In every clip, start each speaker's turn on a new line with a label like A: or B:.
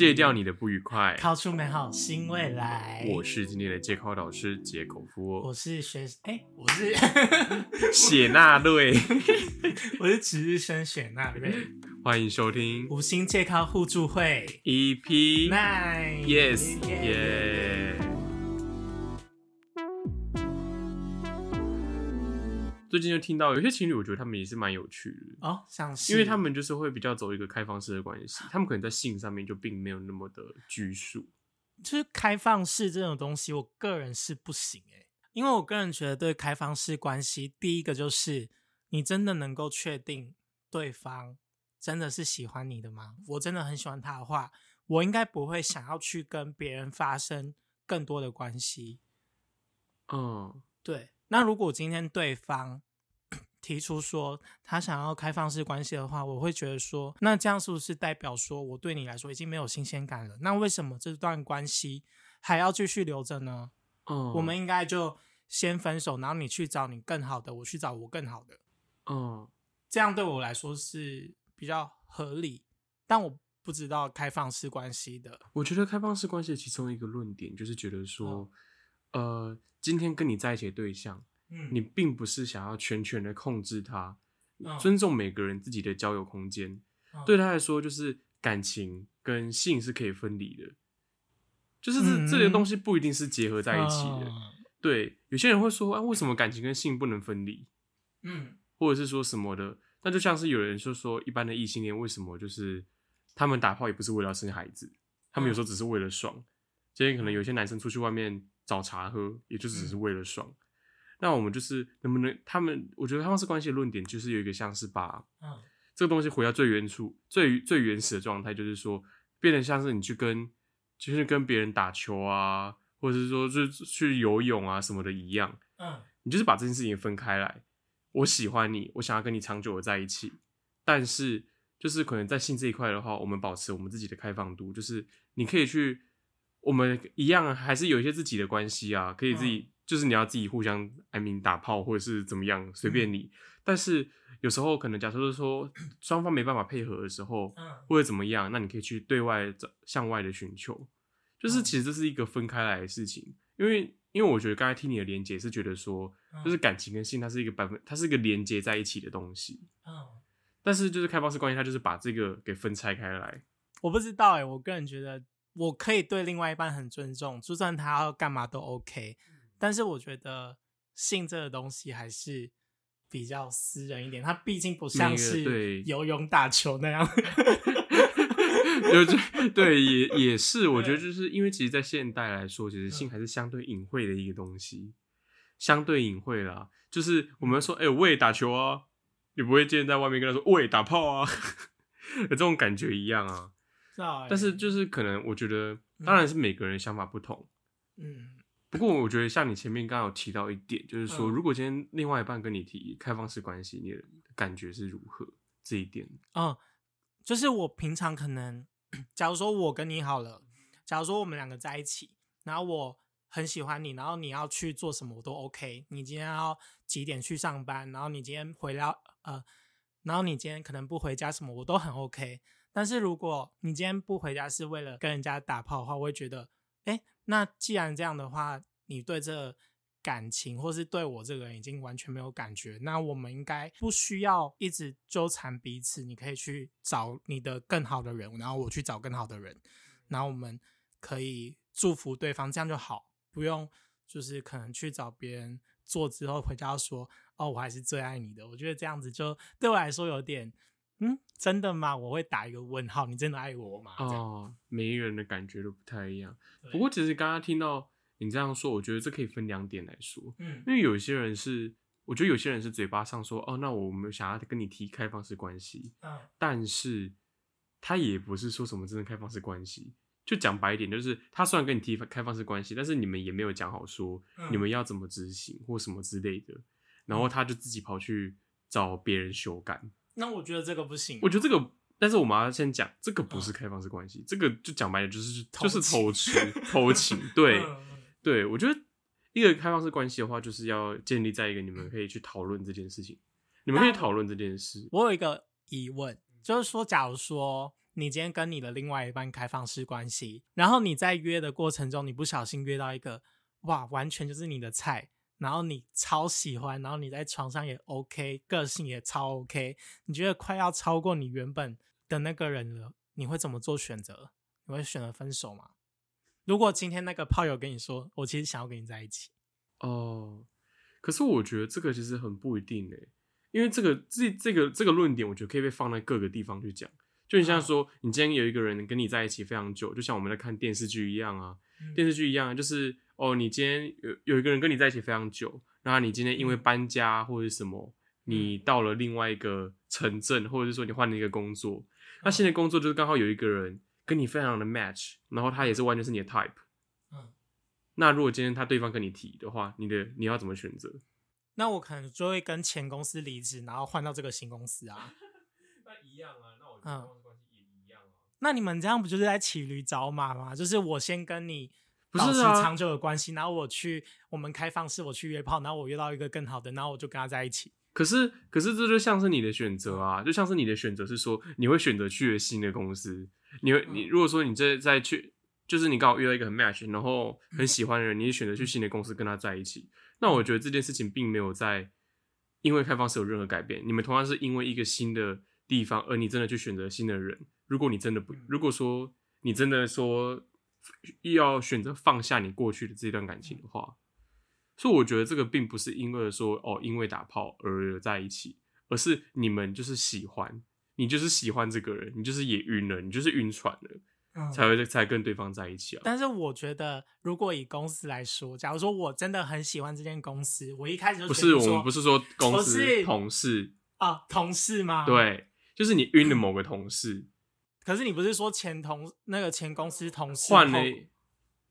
A: 戒掉你的不愉快。
B: 考出美好新未来。
A: 我是今天的戒口导师杰口夫哦，
B: 我是学哎、我是
A: 雪纳瑞，
B: 我是值日生雪纳瑞，
A: 欢迎收听。
B: 五星戒口互助会。
A: EP Nine，Yes，
B: 耶
A: 最近就听到有些情侣，我觉得他们也是蛮有趣的。
B: 哦，像是
A: 因为他们就是会比较走一个开放式的关系，他们可能在性上面就并没有那么的拘束。
B: 就是开放式这种东西，我个人是不行诶、因为我个人觉得对开放式关系，第一个就是你真的能够确定对方真的是喜欢你的吗？我真的很喜欢他的话，我应该不会想要去跟别人发生更多的关系。
A: 嗯，
B: 对，那如果今天对方提出说他想要开放式关系的话，我会觉得说，那这样是不是代表说我对你来说已经没有新鲜感了？那为什么这段关系还要继续留着呢？
A: 嗯，
B: 我们应该就先分手，然后你去找你更好的，我去找我更好的，
A: 嗯，
B: 这样对我来说是比较合理。但我不知道开放式关系的，
A: 我觉得开放式关系的其中一个论点就是觉得说，呃，今天跟你在一起的对象，
B: 嗯
A: 你并不是想要全权的控制他，
B: 嗯
A: 尊重每个人自己的交友空间。
B: 嗯
A: 对他来说，就是感情跟性是可以分离的，就是这、
B: 嗯
A: 这些东西不一定是结合在一起的。
B: 嗯
A: 对，有些人会说，啊，为什么感情跟性不能分离？
B: 嗯
A: 或者是说什么的？那就像是有人就说，一般的异性恋为什么就是他们打炮也不是为了生孩子，他们有时候只是为了爽。今天可能有些男生出去外面找茶喝，也就只是为了爽。那我们就是能不能他们？我觉得他们是关系的论点，就是有一个像是把
B: 嗯
A: 这个东西回到最原处、最最原始的状态，就是说，变得像是你去跟，就是跟别人打球啊，或者是说就是去游泳啊什么的一样，
B: 嗯
A: 你就是把这件事情分开来。我喜欢你，我想要跟你长久的在一起，但是就是可能在性这一块的话，我们保持我们自己的开放度，就是你可以去，我们一样还是有一些自己的关系啊，可以自己，就是你要自己互相，I mean 打炮或者是怎么样，随便你。但是有时候可能假设是说双方没办法配合的时候，
B: 嗯
A: 或者怎么样，那你可以去对外找向外的寻求，就是
B: 嗯
A: 其实这是一个分开来的事情，因为因为我觉得刚才听你的连接是觉得说，
B: 嗯
A: 就是感情跟性它是一个百分，它是一个连接在一起的东西，
B: 嗯。
A: 但是就是开放式关系，它就是把这个给分拆开来，
B: 我不知道哎、我个人觉得我可以对另外一半很尊重，就算他要干嘛都 OK。但是我觉得性这个东西还是比较私人一点，它毕竟不像是
A: 对
B: 游泳、打球那样。
A: 有这 对也也是，我觉得就是因为其实，在现代来说，其实性还是相对隐晦的一个东西，相对隐晦啦。就是我们说，哎、我也打球啊，你不会见在外面跟他说，我也打炮啊，有这种感觉一样啊。但是就是可能，我觉得当然是每个人想法不同。
B: 嗯
A: 不过我觉得像你前面刚刚有提到一点，就是说，
B: 嗯
A: 如果今天另外一半跟你提开放式关系，你的感觉是如何？这一点，
B: 嗯，就是我平常可能，假如说我跟你好了，假如说我们两个在一起，然后我很喜欢你，然后你要去做什么我都 OK。你今天要几点去上班，然后你今天回来呃，然后你今天可能不回家什么我都很 OK。但是如果你今天不回家是为了跟人家打炮的话，我会觉得，哎，那既然这样的话，你对这感情或是对我这个人已经完全没有感觉，那我们应该不需要一直纠缠彼此。你可以去找你的更好的人，然后我去找更好的人，然后我们可以祝福对方，这样就好，不用就是可能去找别人做之后回家说哦，我还是最爱你的。我觉得这样子就对我来说有点。嗯，真的吗？我会打一个问号。你真的爱我吗？
A: 哦，每一个人的感觉都不太一样。不过，其实刚刚听到你这样说，我觉得这可以分两点来说，
B: 嗯
A: 因为有些人是，我觉得有些人是嘴巴上说，哦，那我们想要跟你提开放式关系，
B: 嗯
A: 但是他也不是说什么真的开放式关系。就讲白一点，就是他虽然跟你提开放式关系，但是你们也没有讲好说
B: 嗯
A: 你们要怎么执行或什么之类的，然后他就自己跑去找别人修改。
B: 那我觉得这个不行。
A: 我觉得这个，但是我们要先讲，这个不是开放式关系，这个就讲白了就是就是偷吃偷情。对对，我觉得一个开放式关系的话，就是要建立在一个你们可以去讨论这件事情，你们可以讨论这件事。
B: 我有一个疑问，就是说，假如说你今天跟你的另外一半开放式关系，然后你在约的过程中，你不小心约到一个哇，完全就是你的菜，然后你超喜欢，然后你在床上也 OK，个性也超 OK，你觉得快要超过你原本的那个人了，你会怎么做选择？你会选择分手吗？如果今天那个炮友跟你说，我其实想要跟你在一起，
A: 哦，可是我觉得这个其实很不一定诶，因为这个这这个这个论点，我觉得可以被放在各个地方去讲。就你像说，你今天有一个人跟你在一起非常久，就像我们在看电视剧一样啊，电视剧一样，就是哦，你今天有有一个人跟你在一起非常久，然后你今天因为搬家或者什么，你到了另外一个城镇，或者是说你换了一个工作，那现在工作就是刚好有一个人跟你非常的 match，然后他也是完全是你的 type，
B: 嗯，
A: 那如果今天他对方跟你提的话，你的你要怎么选择？
B: 那我可能就会跟前公司离职，然后换到这个新公司啊。
A: 那一样啊，那我
B: 嗯
A: 关系也一样啊。
B: 那你们这样不就是在骑驴找马吗？就是我先跟你保持长久的关系，然后我去我们开放式，我去约炮，然后我约到一个更好的，然后我就跟他在一起。
A: 可是，可是这就像是你的选择啊，就像是你的选择是说，你会选择去了新的公司，你会，你如果说你这再去，就是你刚好遇到一个很 match，然后很喜欢的人，你也选择去新的公司跟他在一起，那我觉得这件事情并没有在因为开放式有任何改变，你们同样是因为一个新的地方，而你真的去选择新的人。如果你真的不，如果说你真的说要选择放下你过去的这段感情的话，所以我觉得这个并不是因为说哦，因为打炮而在一起，而是你们就是喜欢，你就是喜欢这个人，你就是也晕了，你就是晕船了，
B: 嗯
A: 才会才跟对方在一起啊。
B: 但是我觉得，如果以公司来说，假如说我真的很喜欢这间公司，我一开始就
A: 不是我们不是说公司同事，
B: 啊同事吗？。
A: 对，就是你晕了某个同事，
B: 可是你不是说前同那个前公司同事
A: 换了，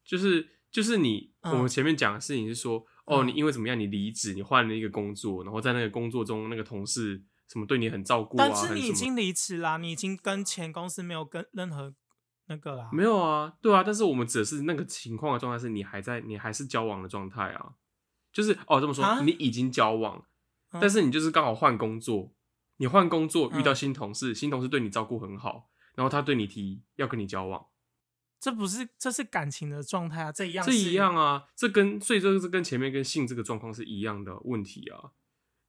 A: 就是就是你、
B: 嗯。
A: 我们前面讲的事情是说，哦，
B: 嗯。
A: 你因为怎么样，你离职，你换了一个工作，然后在那个工作中，那个同事什么对你很照顾啊，
B: 但是你已经离职啦，你已经跟前公司没有跟任何那个啦。
A: 没有啊，对啊，但是我们只是那个情况的状态是你还在，你还是交往的状态啊，就是哦这么说，
B: 啊？
A: 你已经交往，
B: 嗯。
A: 但是你就是刚好换工作，你换工作遇到
B: 嗯。
A: 新同事，新同事对你照顾很好，然后他对你提要跟你交往，
B: 这不是这是感情的状态啊，这一样
A: 这一样啊，这跟所以这个是跟前面跟性这个状况是一样的问题啊，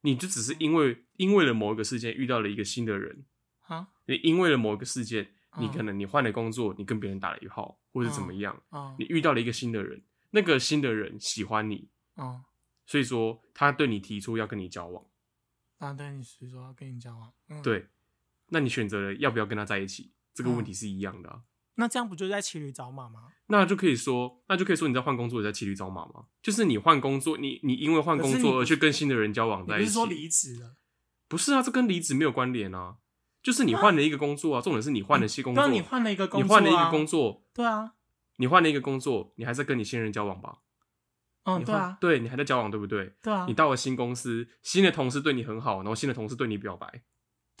A: 你就只是因为因为了某一个事件遇到了一个新的人，
B: 啊
A: 你因为了某一个事件，你
B: 嗯
A: 可能你换了工作，你跟别人打了一炮，或者怎么样。
B: 啊
A: 你遇到了一个新的人，那个新的人喜欢你，
B: 啊！
A: 所以说他对你提出要跟你交往，
B: 那对你是说要跟你交往，嗯，。
A: 对，那你选择了要不要跟他在一起，这个问题是一样的、啊。
B: 那这样不就在骑驴找马吗？
A: 那就可以说，那就可以说你在换工作，也在骑驴找马吗？就是你换工作，你你因为换工作而去跟新的人交往在一起，
B: 你不是说离职了？
A: 不是啊，这跟离职没有关联啊。就是你换了一个工作啊，重点是你换了新工作，
B: 对啊，你换了一个工作、啊，
A: 你换了一个工作，
B: 对啊，
A: 你换了一个工作，你还在跟你新人交往吧？
B: 嗯，对啊，
A: 对你还在交往，对不对？
B: 对啊
A: 你，到了新公司，新的同事对你很好，然后新的同事对你表白，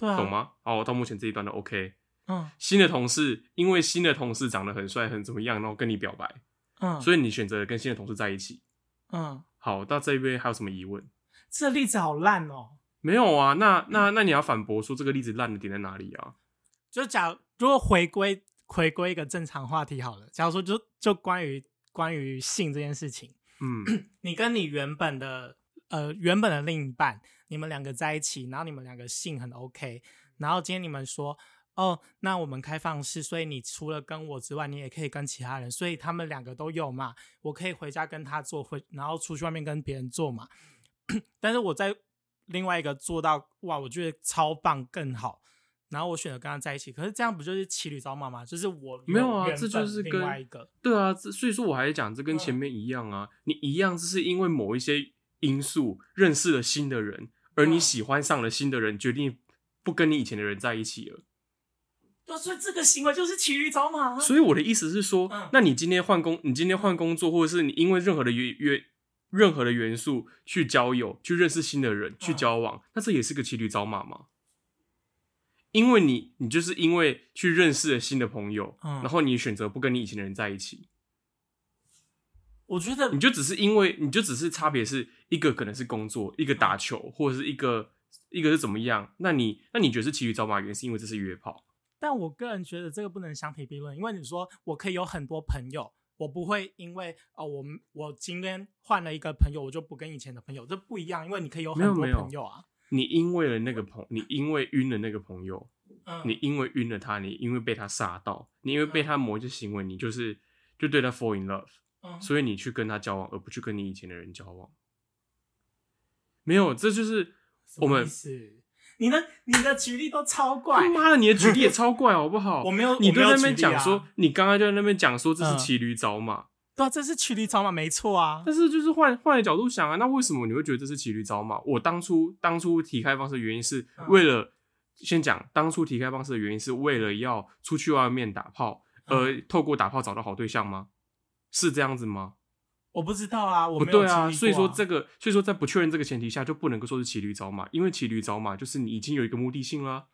B: 对啊，
A: 懂？吗？哦，到目前这一段都 OK。
B: 嗯
A: 新的同事因为新的同事长得很帅，很怎么样，然后跟你表白，
B: 嗯，
A: 所以你选择跟新的同事在一起。
B: 嗯，
A: 好，到这边还有什么疑问？
B: 这例子好烂哦。
A: 没有啊，那那那你要反驳说这个例子烂的点在哪里啊？
B: 就假如如果回归回归一个正常话题好了，假如说就就关于关于性这件事情，
A: 嗯
B: 你跟你原本的呃原本的另一半，你们两个在一起，然后你们两个性很 OK，然后今天你们说哦，那我们开放式，所以你除了跟我之外，你也可以跟其他人，所以他们两个都有嘛，我可以回家跟他做，回然后出去外面跟别人做嘛，但是我在另外一个做到哇，我觉得超棒更好。然后我选择跟他在一起，可是这样不就是骑驴找马吗？就是我
A: 没有啊这就是另
B: 外一个，
A: 对啊，这所以说我还讲这跟前
B: 嗯
A: 面一样啊，你一样，这是因为某一些因素认识了新的人，而你
B: 嗯
A: 喜欢上了新的人，决定不跟你以前的人在一起了。
B: 对，所以这个行为就是骑驴找马啊。
A: 所以我的意思是说，
B: 嗯
A: 那你今天换工，你今天换工作，或者是你因为任何的原原任何的元素去交友、去认识新的人、去
B: 嗯
A: 交往，那这也是个骑驴找马吗？因为你，你就是因为去认识了新的朋友，
B: 嗯
A: 然后你选择不跟你以前的人在一起，
B: 我觉得
A: 你就只是因为，你就只是差别是一个可能是工作，一个打球，或者是一个一个是怎么样？那你那你觉得是骑驴找马的原因是因为这是约炮？
B: 但我个人觉得这个不能相提并论，因为你说我可以有很多朋友，我不会因为哦，我们我今天换了一个朋友，我就不跟以前的朋友，这不一样，因为你可以有很多朋友啊。
A: 你因为了那个朋，你因为晕了那个朋友，
B: 嗯，
A: 你因为晕了他，你因为被他杀到，你因为被他某一些行为，你就是就对他 fall in love，
B: 嗯
A: 所以你去跟他交往，而不去跟你以前的人交往。没有，这就是我们
B: 你的你的举例都超怪
A: 他，妈的，你的举例也超怪，好不好？
B: 我没有
A: 你都在那边讲说，你刚刚就在那边讲说这是
B: 嗯
A: 骑驴找马，
B: 对啊，这是骑驴找马，没错啊。
A: 但是就是换换个角度想啊，那为什么你会觉得这是骑驴找马？我当初当初提开放式的原因是
B: 嗯
A: 为了、先讲当初提开放式的原因是为了要出去外面打炮，
B: 嗯
A: 而透过打炮找到好对象吗？是这样子吗？
B: 我不知道啊，我没有
A: 不对啊，所以说这个，所以说在不确认这个前提下，就不能够说是骑驴找马，因为骑驴找马就是你已经有一个目的性啦。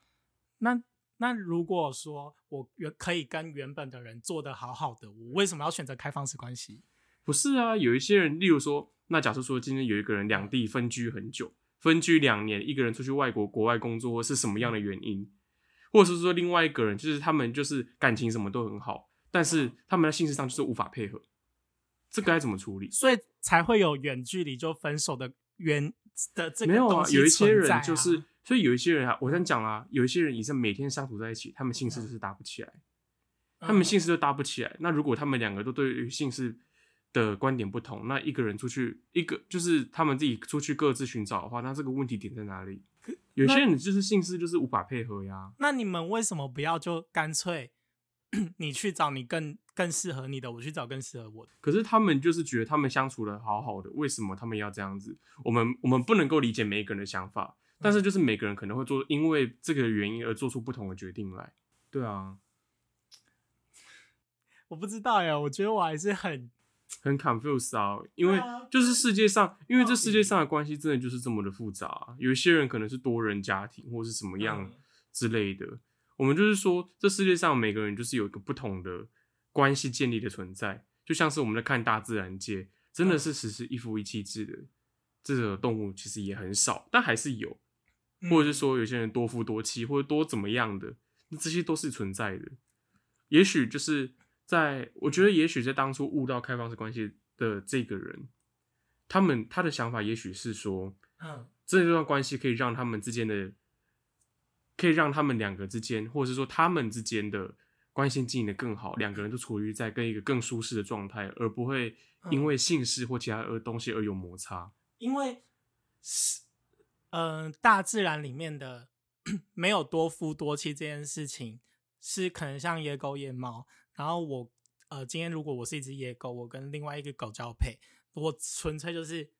B: 那那如果说我原可以跟原本的人做的好好的，我为什么要选择开放式关系？
A: 不是啊，有一些人，例如说，那假设说今天有一个人两地分居很久，分居两年，一个人出去外国国外工作，或是什么样的原因，或者是说另外一个人就是他们就是感情什么都很好，但是他们在性事上就是无法配合，这该怎么处理？
B: 所以才会有远距离就分手的原的这个
A: 没有啊有一些人就是，所以有一些人啊，我先讲啦，有一些人也是每天相处在一起，他们性事就是搭不起来，他们
B: 嗯
A: 姓氏都搭不起来。那如果他们两个都对于姓氏的观点不同，那一个人出去，一个就是他们自己出去各自寻找的话，那这个问题点在哪里？有些人就是性事就是无法配合呀。
B: 那你们为什么不要就干脆 你去找你更更适合你的，我去找更适合我的？
A: 可是他们就是觉得他们相处的好好的，为什么他们要这样子？我们我们不能够理解每一个人的想法，但是就是每个人可能会做因为这个原因而做出不同的决定来。对啊，
B: 我不知道呀，我觉得我还是很
A: 很 confused 啊，因为就是世界上，因为这世界上的关系真的就是这么的复杂啊、有一些人可能是多人家庭或是什么样
B: 嗯
A: 之类的。我们就是说，这世界上每个人就是有一个不同的关系建立的存在，就像是我们在看大自然界，真的
B: 嗯
A: 是实施一夫一妻制的这个动物其实也很少，但还是有，
B: 嗯。
A: 或者是说有些人多夫多妻或者多怎么样的，那这些都是存在的。也许就是在，我觉得也许在当初悟到开放式关系的这个人，他们他的想法也许是说，
B: 嗯。
A: 这段关系可以让他们之间的，可以让他们两个之间，或者是说他们之间的关系经营的更好，两个人都处于在跟一个更舒适的状态，而不会因为姓氏或其他的东西而有摩擦。
B: 因为是嗯、大自然里面的 没有多夫多妻这件事情，是可能像野狗野猫，然后我呃今天如果我是一只野狗，我跟另外一个狗交配，我纯粹就是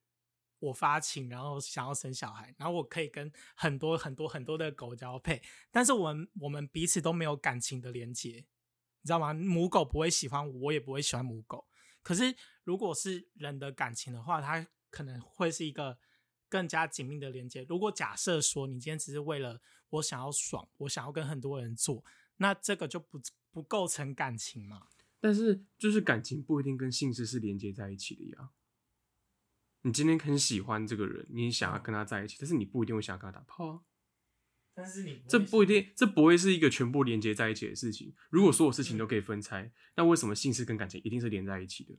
B: 我发情，然后想要生小孩，然后我可以跟很多很多很多的狗交配，但是我们我们彼此都没有感情的连接，你知道吗？母狗不会喜欢我，我也不会喜欢母狗。可是如果是人的感情的话，它可能会是一个更加紧密的连接。如果假设说你今天只是为了我想要爽，我想要跟很多人做，那这个就不不构成感情嘛？
A: 但是就是感情不一定跟姓氏是连接在一起的呀。你今天很喜欢这个人，你想要跟他在一起，但是你不一定会想要跟他打炮啊。
B: 但是你
A: 这不一定，这不会是一个全部连接在一起的事情。如果所有事情都可以分拆，那为什么姓氏跟感情一定是连在一起的？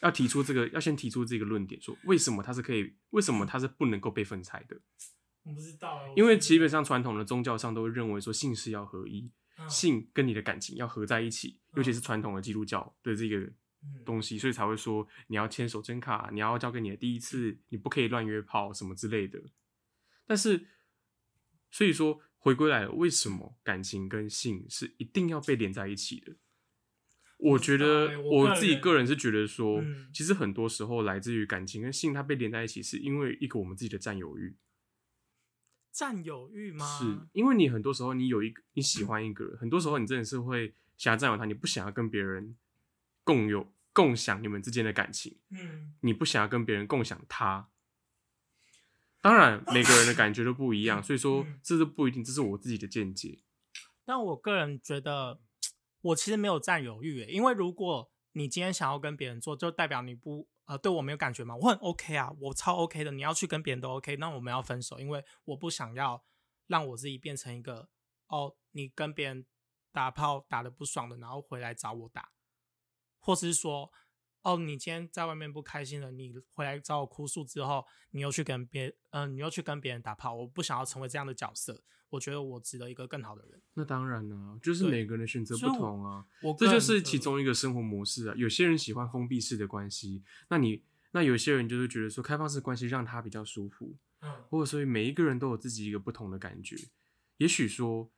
A: 要提出这个，要先提出这个论点，说为什么它是可以，为什么它是不能够被分拆的？
B: 我不知道欸，
A: 因为基本上传统的宗教上都会认为说姓氏要合一，
B: 嗯
A: 性跟你的感情要合在一起，尤其是传统的基督教的这个
B: 嗯
A: 东西，所以才会说你要牵手真卡，你要交给你的第一次，你不可以乱约炮什么之类的。但是，所以说回归来了，为什么感情跟性是一定要被连在一起的？我觉得
B: 我
A: 自己个人是觉得说，
B: 嗯
A: 其实很多时候来自于感情跟性它被连在一起，是因为一个我们自己的占有欲。
B: 占有欲吗？
A: 是因为你很多时候你有一个你喜欢一个人，很多时候你真的是会想要占有他，你不想要跟别人共有共享你们之间的感情，
B: 嗯
A: 你不想要跟别人共享他。当然，每个人的感觉都不一样，所以说
B: 嗯
A: 这是不一定，这是我自己的见解。
B: 但我个人觉得，我其实没有占有欲耶，因为如果你今天想要跟别人做，就代表你不呃对我没有感觉嘛，我很 OK 啊，我超 OK 的，你要去跟别人都 OK，那我们要分手，因为我不想要让我自己变成一个哦，你跟别人打炮打的不爽的，然后回来找我打，或是说，哦，你今天在外面不开心了，你回来找我哭诉之后，你又去跟别，嗯、你又去跟别人打炮，我不想要成为这样的角色，我觉得我值得一个更好的人。
A: 那当然啦、就是每个人的选择不同啊。
B: 我
A: 这就是其中一个生活模式啊。有些人喜欢封闭式的关系，那你那有些人就是觉得说开放式关系让他比较舒服，
B: 嗯
A: 或者所以每一个人都有自己一个不同的感觉。也许说，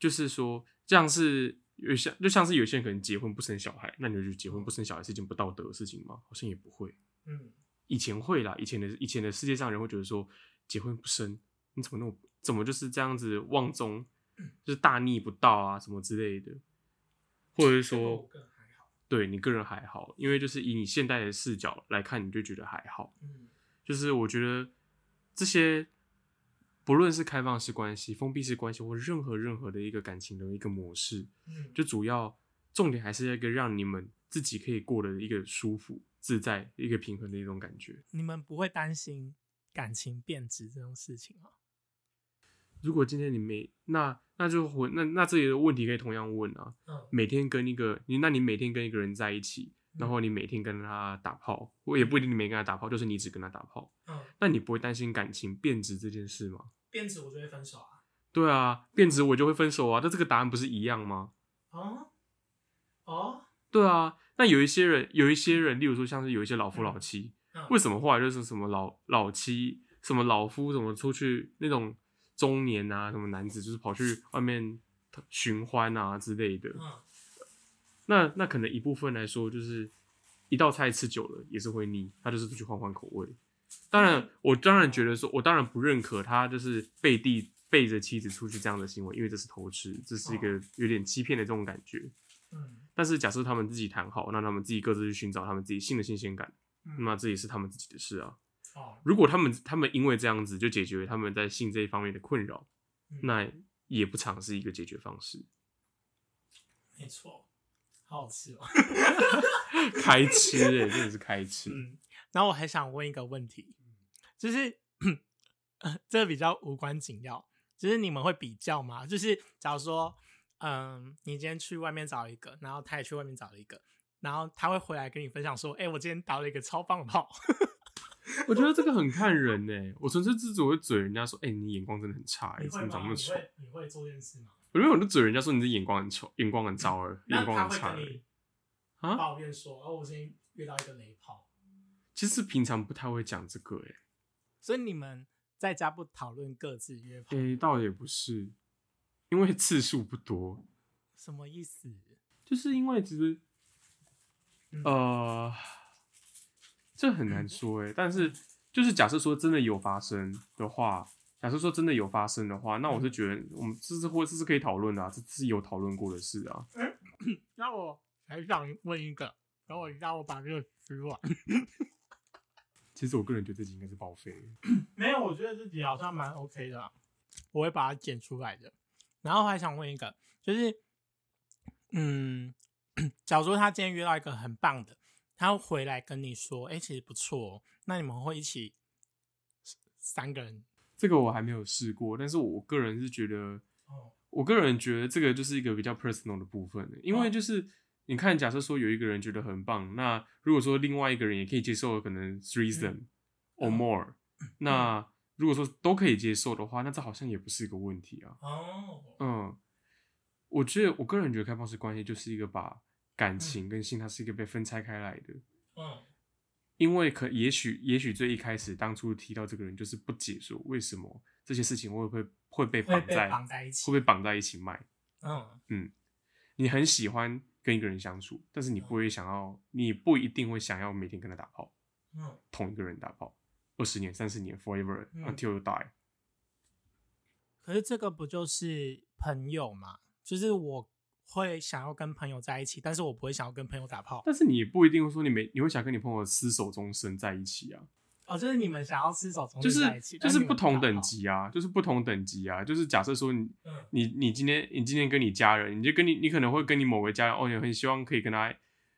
A: 就是说这样是有像就像是有些人可能结婚不生小孩，那你就觉得结婚不生小孩是一件不道德的事情吗？好像也不会。
B: 嗯
A: 以前会啦，以前的以前的世界上人会觉得说结婚不生，你怎么那么怎么就是这样子妄中，就是大逆不道啊什么之类的，或者是说对你个人还好，因为就是以你现代的视角来看，你就觉得还好。
B: 嗯
A: 就是我觉得这些不论是开放式关系、封闭式关系，或任何任何的一个感情的一个模式，
B: 嗯
A: 就主要重点还是一个让你们自己可以过得一个舒服、自在、一个平衡的一种感觉。
B: 你们不会担心感情变质这种事情吗？
A: 如果今天你没那那就回那那这里的问题可以同样问啊，
B: 嗯
A: 每天跟一个你，那你每天跟一个人在一起，然后你每天跟他打炮，我也不一定你每天跟他打炮，就是你只跟他打炮，
B: 嗯，
A: 那你不会担心感情变质这件事吗？
B: 变质我就会分手啊。
A: 对啊，变质我就会分手啊，那这个答案不是一样吗？
B: 哦哦，
A: 对啊，那有一些人，有一些人，例如说像是有一些老夫老妻，
B: 嗯
A: 为什么后来就是什么老老妻、什么老夫，什么出去那种中年啊，什么男子就是跑去外面寻欢啊之类的，
B: 嗯
A: 那那可能一部分来说，就是一道菜吃久了也是会腻，他就是出去换换口味。当然，我当然觉得说，我当然不认可他就是背地背着妻子出去这样的行为，因为这是偷吃，这是一个有点欺骗的这种感觉。
B: 嗯
A: 但是假设他们自己谈好，那他们自己各自去寻找他们自己新的新鲜感，
B: 嗯
A: 那这也是他们自己的事啊。
B: 哦，
A: 如果他们他们因为这样子就解决他们在性这一方面的困扰，
B: 嗯
A: 那也不尝是一个解决方式。
B: 没错，好好吃哦。
A: 开吃哎、真的是开吃。
B: 嗯，然后我还想问一个问题，就是呃，这个比较无关紧要，就是你们会比较吗？就是假如说，嗯，你今天去外面找一个，然后他也去外面找了一个，然后他会回来跟你分享说，哎、我今天打了一个超棒的炮。
A: 我觉得这个很看人呢、我纯粹自主会嘴人家说，哎、你眼光真的很差、欸，你怎么长那么丑？
B: 你会做这件事吗？
A: 我觉得我就嘴人家说你的眼光很丑，眼光很糟儿，眼光很差而已。啊
B: 抱怨说，哦，我今天遇到一个雷炮。
A: 其实平常不太会讲这个、欸，
B: 所以你们在家不讨论各自约炮，
A: 诶、倒也不是，因为次数不多，
B: 什么意思？
A: 就是因为其实，
B: 嗯
A: 呃，这很难说诶、但是就是假设说真的有发生的话，假设说真的有发生的话，那我是觉得我们这是或这是可以讨论的啊，这是有讨论过的事啊。
B: 那我还想问一个，等我让我把这个吃完。
A: 其实我个人觉得这集应该是报废。
B: 没有，我觉得自己好像蛮 OK 的啦，我会把它剪出来的。然后还想问一个，就是，嗯，假如说他今天约到一个很棒的，他回来跟你说，哎、其实不错、哦，那你们会一起三个人？
A: 这个我还没有试过，但是我个人是觉得，
B: 哦，
A: 我个人觉得这个就是一个比较 personal 的部分，因为
B: 哦。
A: 就是你看，假设说有一个人觉得很棒，那如果说另外一个人也可以接受，可能 threesome
B: 嗯。
A: or more，、那如果说都可以接受的话，那这好像也不是一个问题啊。
B: 哦，
A: 嗯，我觉得我个人觉得开放式关系就是一个把感情跟性它是一个被分拆开来的，
B: 嗯
A: 因为可也许也许最一开始当初提到这个人就是不解说为什么这些事情会不会会被绑在
B: 绑在一起
A: 会被绑在一起卖。
B: 嗯
A: 嗯，你很喜欢跟一个人相处，但是你不会想要，你不一定会想要每天跟他打炮，
B: 嗯，
A: 同一个人打炮，二十年、三十年，forever
B: 嗯
A: until you die。
B: 可是这个不就是朋友嘛？就是我会想要跟朋友在一起，但是我不会想要跟朋友打炮。
A: 但是你也不一定会说你每你会想跟你朋友厮守终身在一起啊，
B: 哦，就是你们想要厮守终
A: 就是
B: 身在一起，
A: 就是不同等。级啊，就是不同等级啊，就是假设说你
B: 嗯
A: 你你今天你今天跟你家人，你就跟你你可能会跟你某个家人，哦，你很希望可以跟他，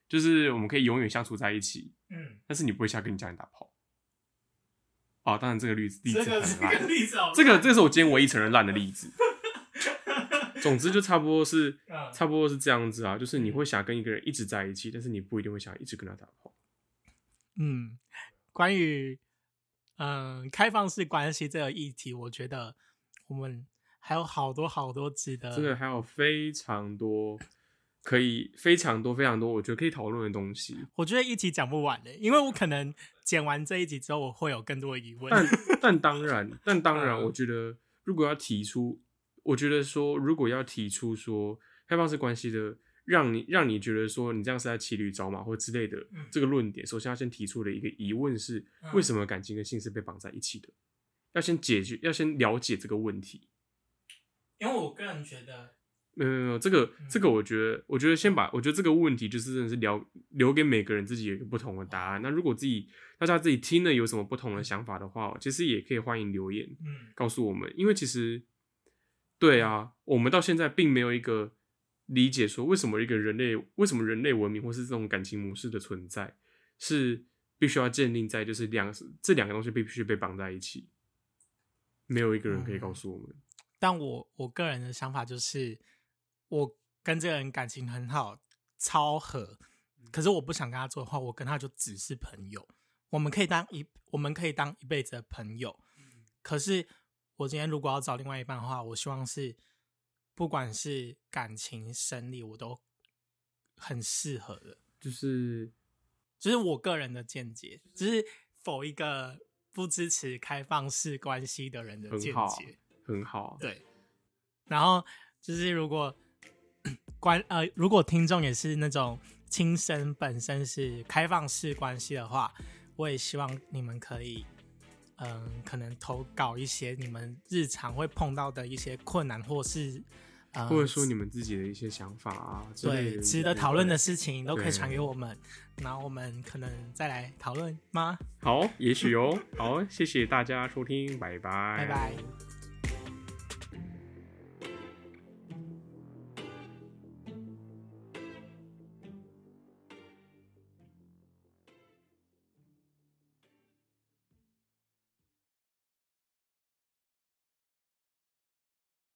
A: 就是我们可以永远相处在一起，
B: 嗯，
A: 但是你不会想跟你家人打炮。哦，当然这个例子例子
B: 这个这
A: 很烂，
B: 个例子好烂，
A: 这个这是我今天唯一承认烂的例子。总之就差不多是
B: 嗯
A: 差不多是这样子啊，就是你会想跟一个人一直在一起，但是你不一定会想一直跟他打炮。
B: 嗯，关于嗯开放式关系这个议题，我觉得我们还有好多好多值得
A: 真的还有非常多可以非常多非常多，我觉得可以讨论的东西。
B: 我觉得一集讲不完的，因为我可能剪完这一集之后，我会有更多的疑问。
A: 但但当然，但当然，
B: 嗯
A: 我觉得如果要提出，我觉得说如果要提出说开放式关系的，让你让你觉得说你这样是在骑驴找马或之类的
B: 嗯
A: 这个论点，首先要先提出的一个疑问是：
B: 嗯
A: 为什么感情跟性是被绑在一起的？要先解决，要先了解这个问题。
B: 因为我个人觉得，
A: 没有没有这个这个，我觉得，我觉得先把，我觉得这个问题就是真的是留留给每个人自己有一个不同的答案。那如果自己大家自己听了有什么不同的想法的话，其实也可以欢迎留言
B: 嗯
A: 告诉我们，因为其实对啊，我们到现在并没有一个理解说为什么一个人类为什么人类文明或是这种感情模式的存在是必须要建立在就是两这两个东西必须被绑在一起，没有一个人可以告诉我们。
B: 但我我个人的想法就是，我跟这个人感情很好，超合，可是我不想跟他做的话，我跟他就只是朋友，我们可以当一我们可以当一辈子的朋友。可是我今天如果要找另外一半的话，我希望是不管是感情、生理，我都很适合的。
A: 就是
B: 这、是我个人的见解，只是否一个不支持开放式关系的人的见
A: 很好
B: 解。
A: 很好，
B: 对，然后就是如果关呃，如果听众也是那种亲身本身是开放式关系的话，我也希望你们可以，嗯、可能投稿一些你们日常会碰到的一些困难，或是呃，
A: 或者说你们自己的一些想法啊之类
B: 对
A: 的，
B: 值得讨论的事情都可以传给我们，然后我们可能再来讨论吗？
A: 好，也许哦。好，谢谢大家收听，拜拜，
B: 拜拜。